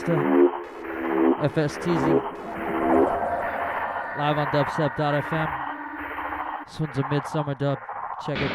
It's FSTZ. Live on dubstep.fm. This one's a midsummer dub. Check it.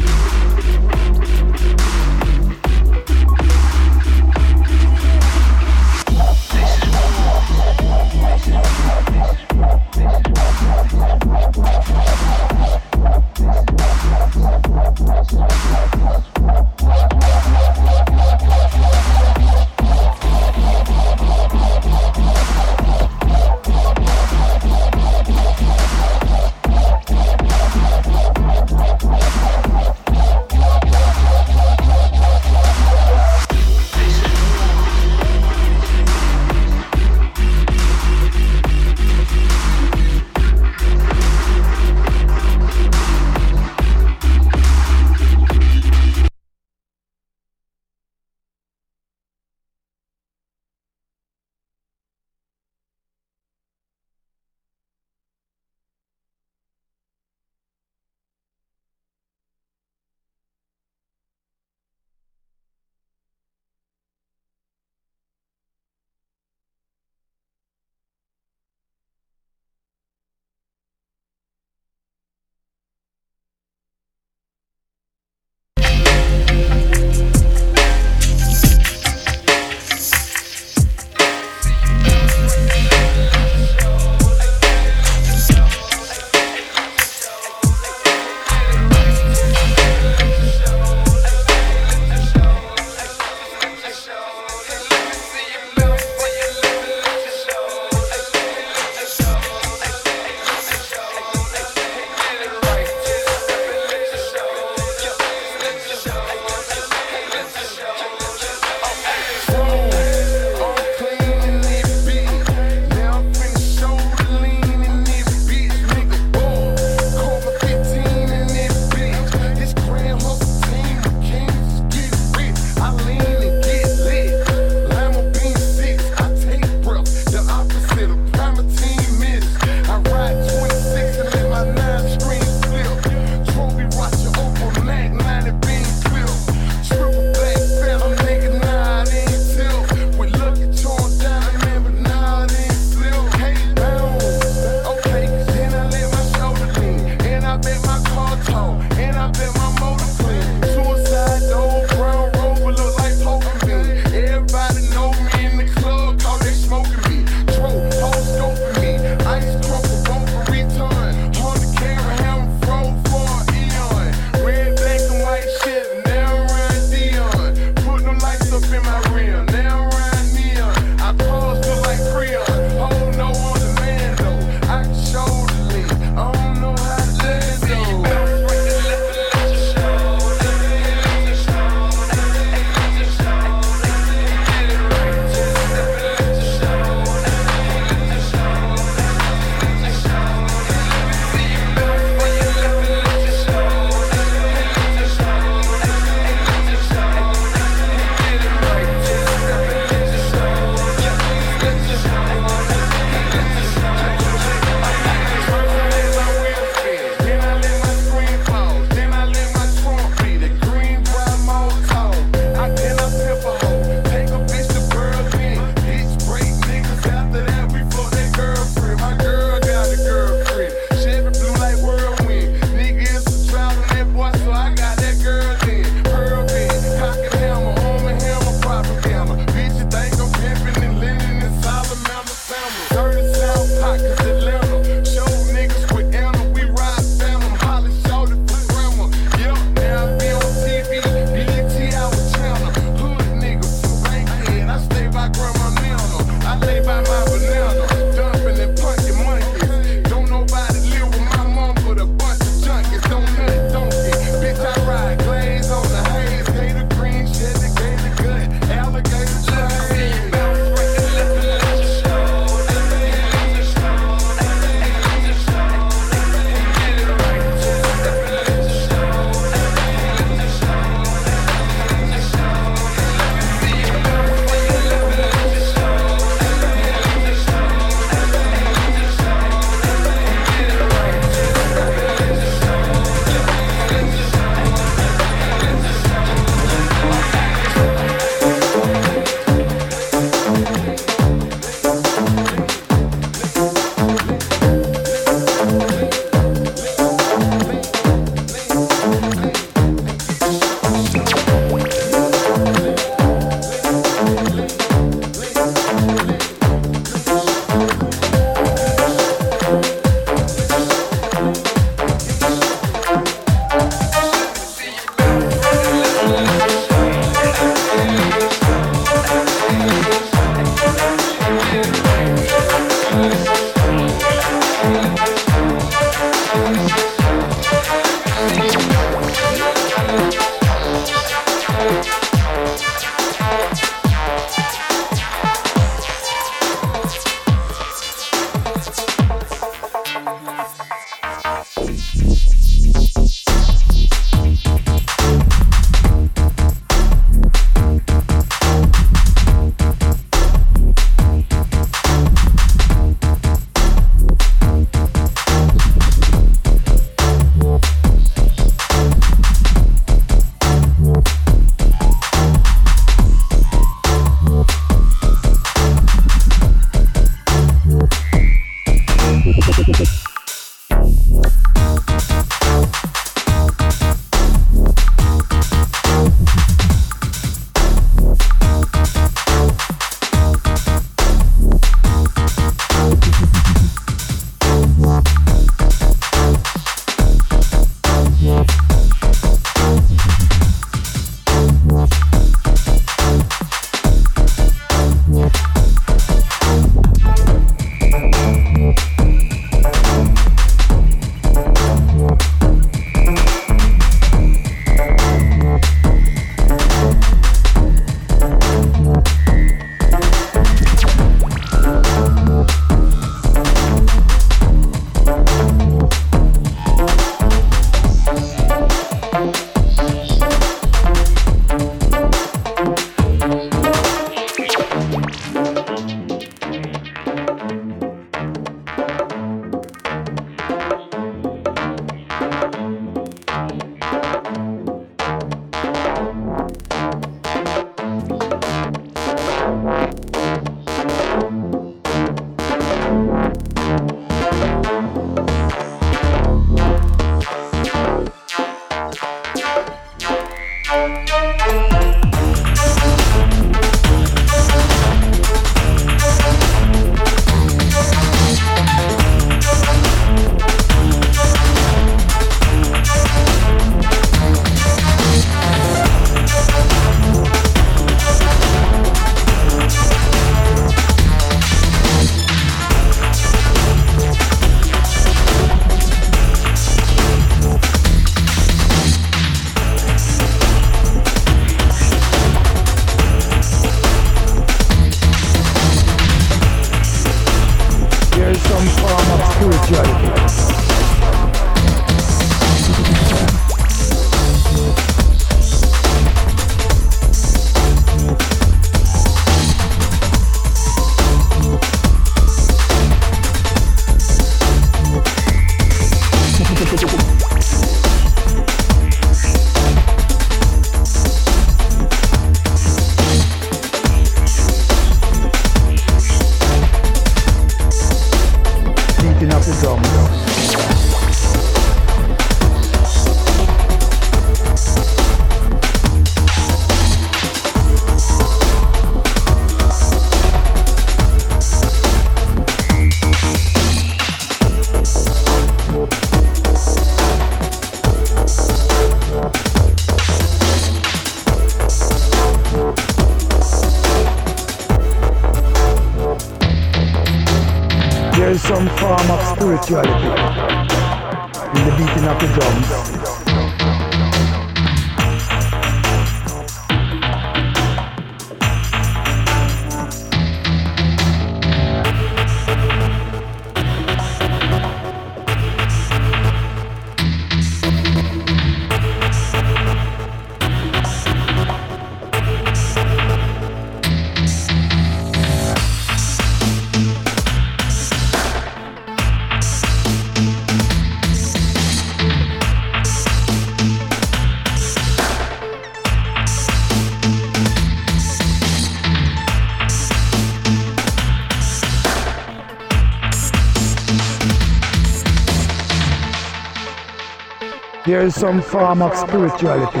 There is some form of spirituality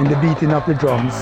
in the beating of the drums.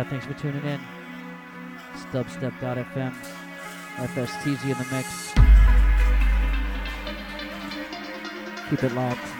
Yeah, thanks for tuning in. It's dubstep.fm. FSTZ in the mix. Keep it locked.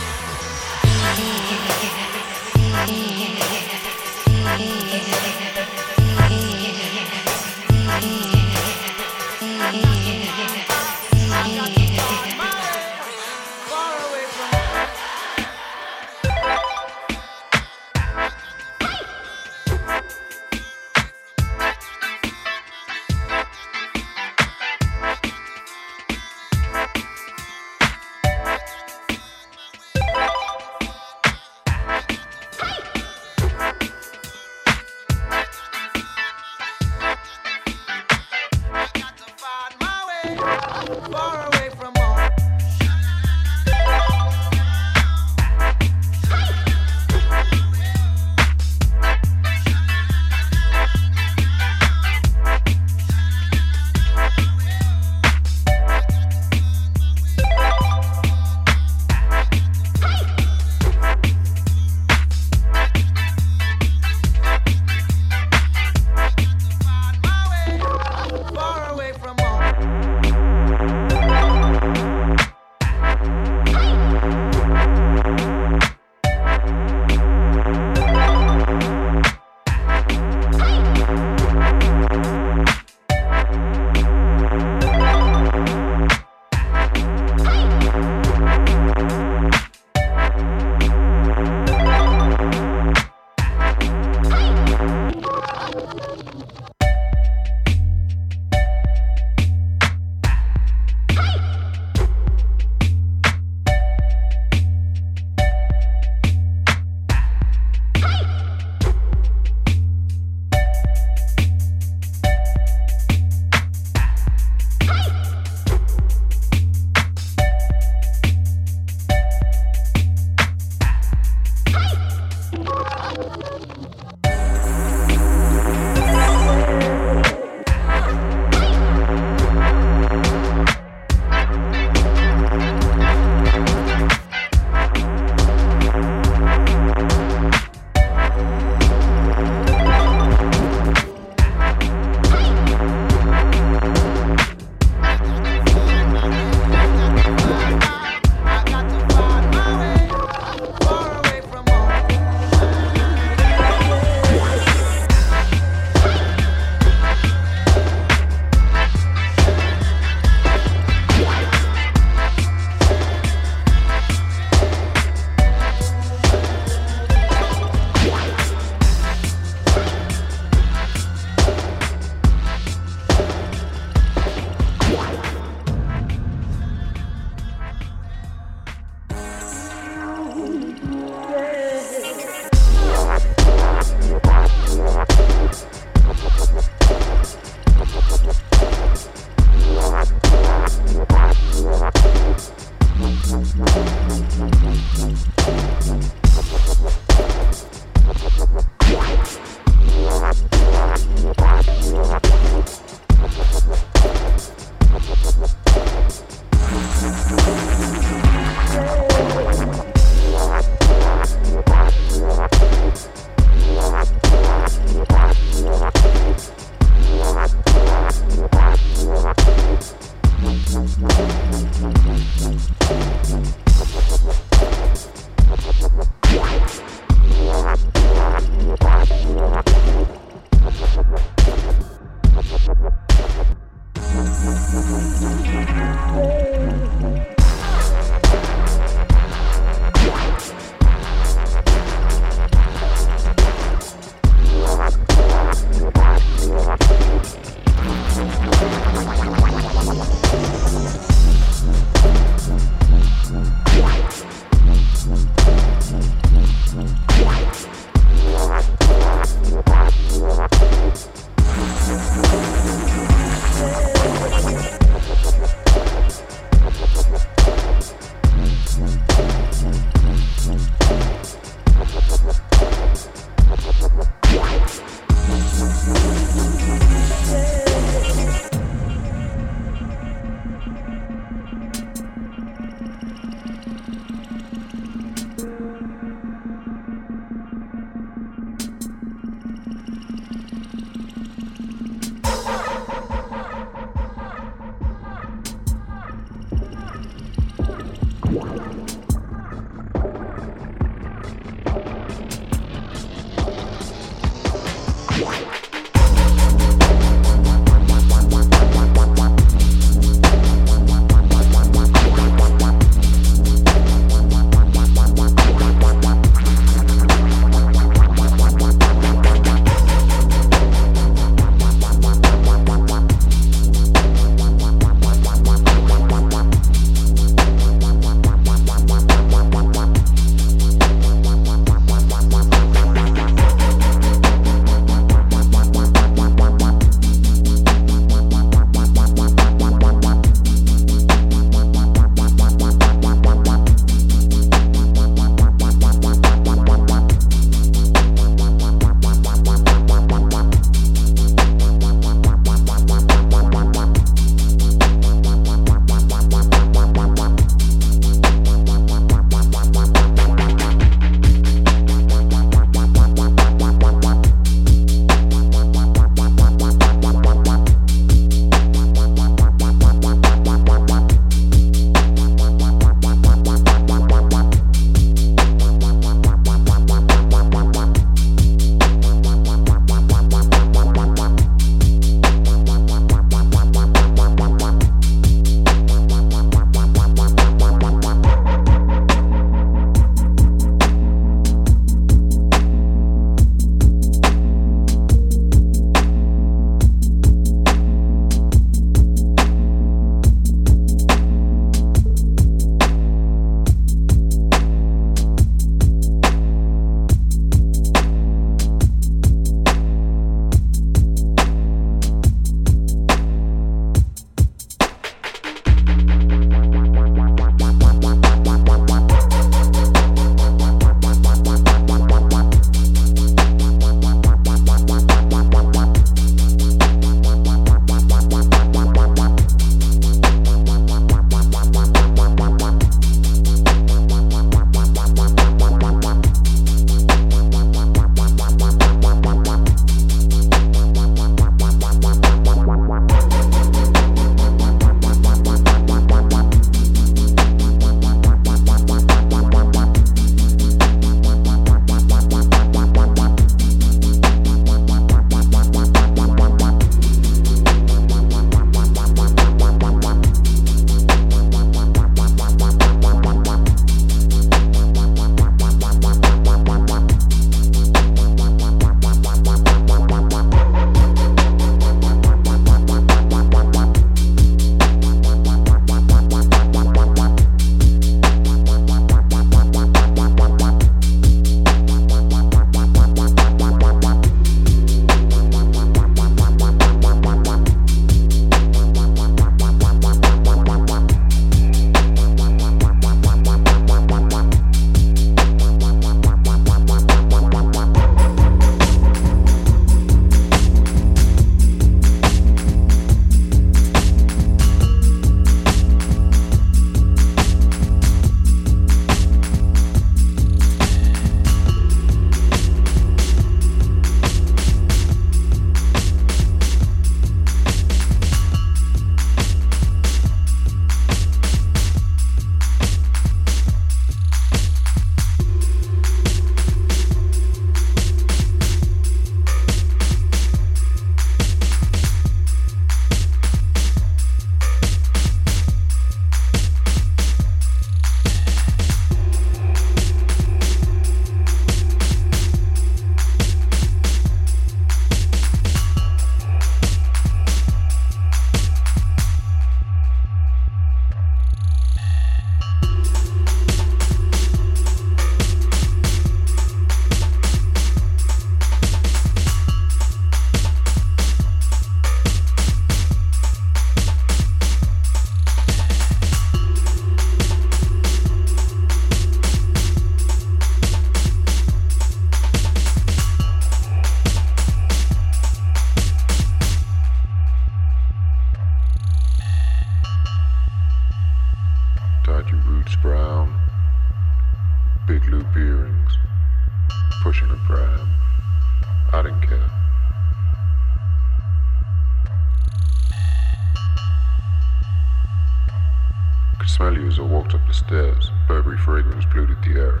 Fragrance polluted the air.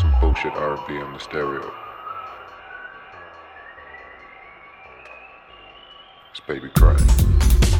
Some bullshit R&B on the stereo. This baby crying.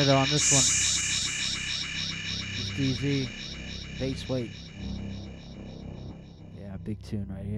To Canada on this one. It's DZ, bass weight. Yeah, big tune right here.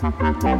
Thank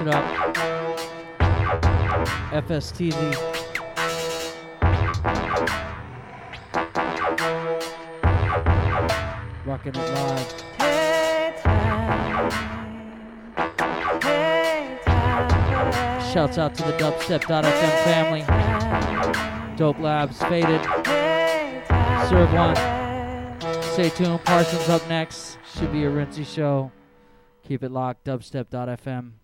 it up. FSTZ. Rocking it live. Shouts out to the dubstep.fm family. Dope Labs, Faded, Serve One. Stay tuned. Parsons up next. Should be a Rinsey show. Keep it locked. Dubstep.fm.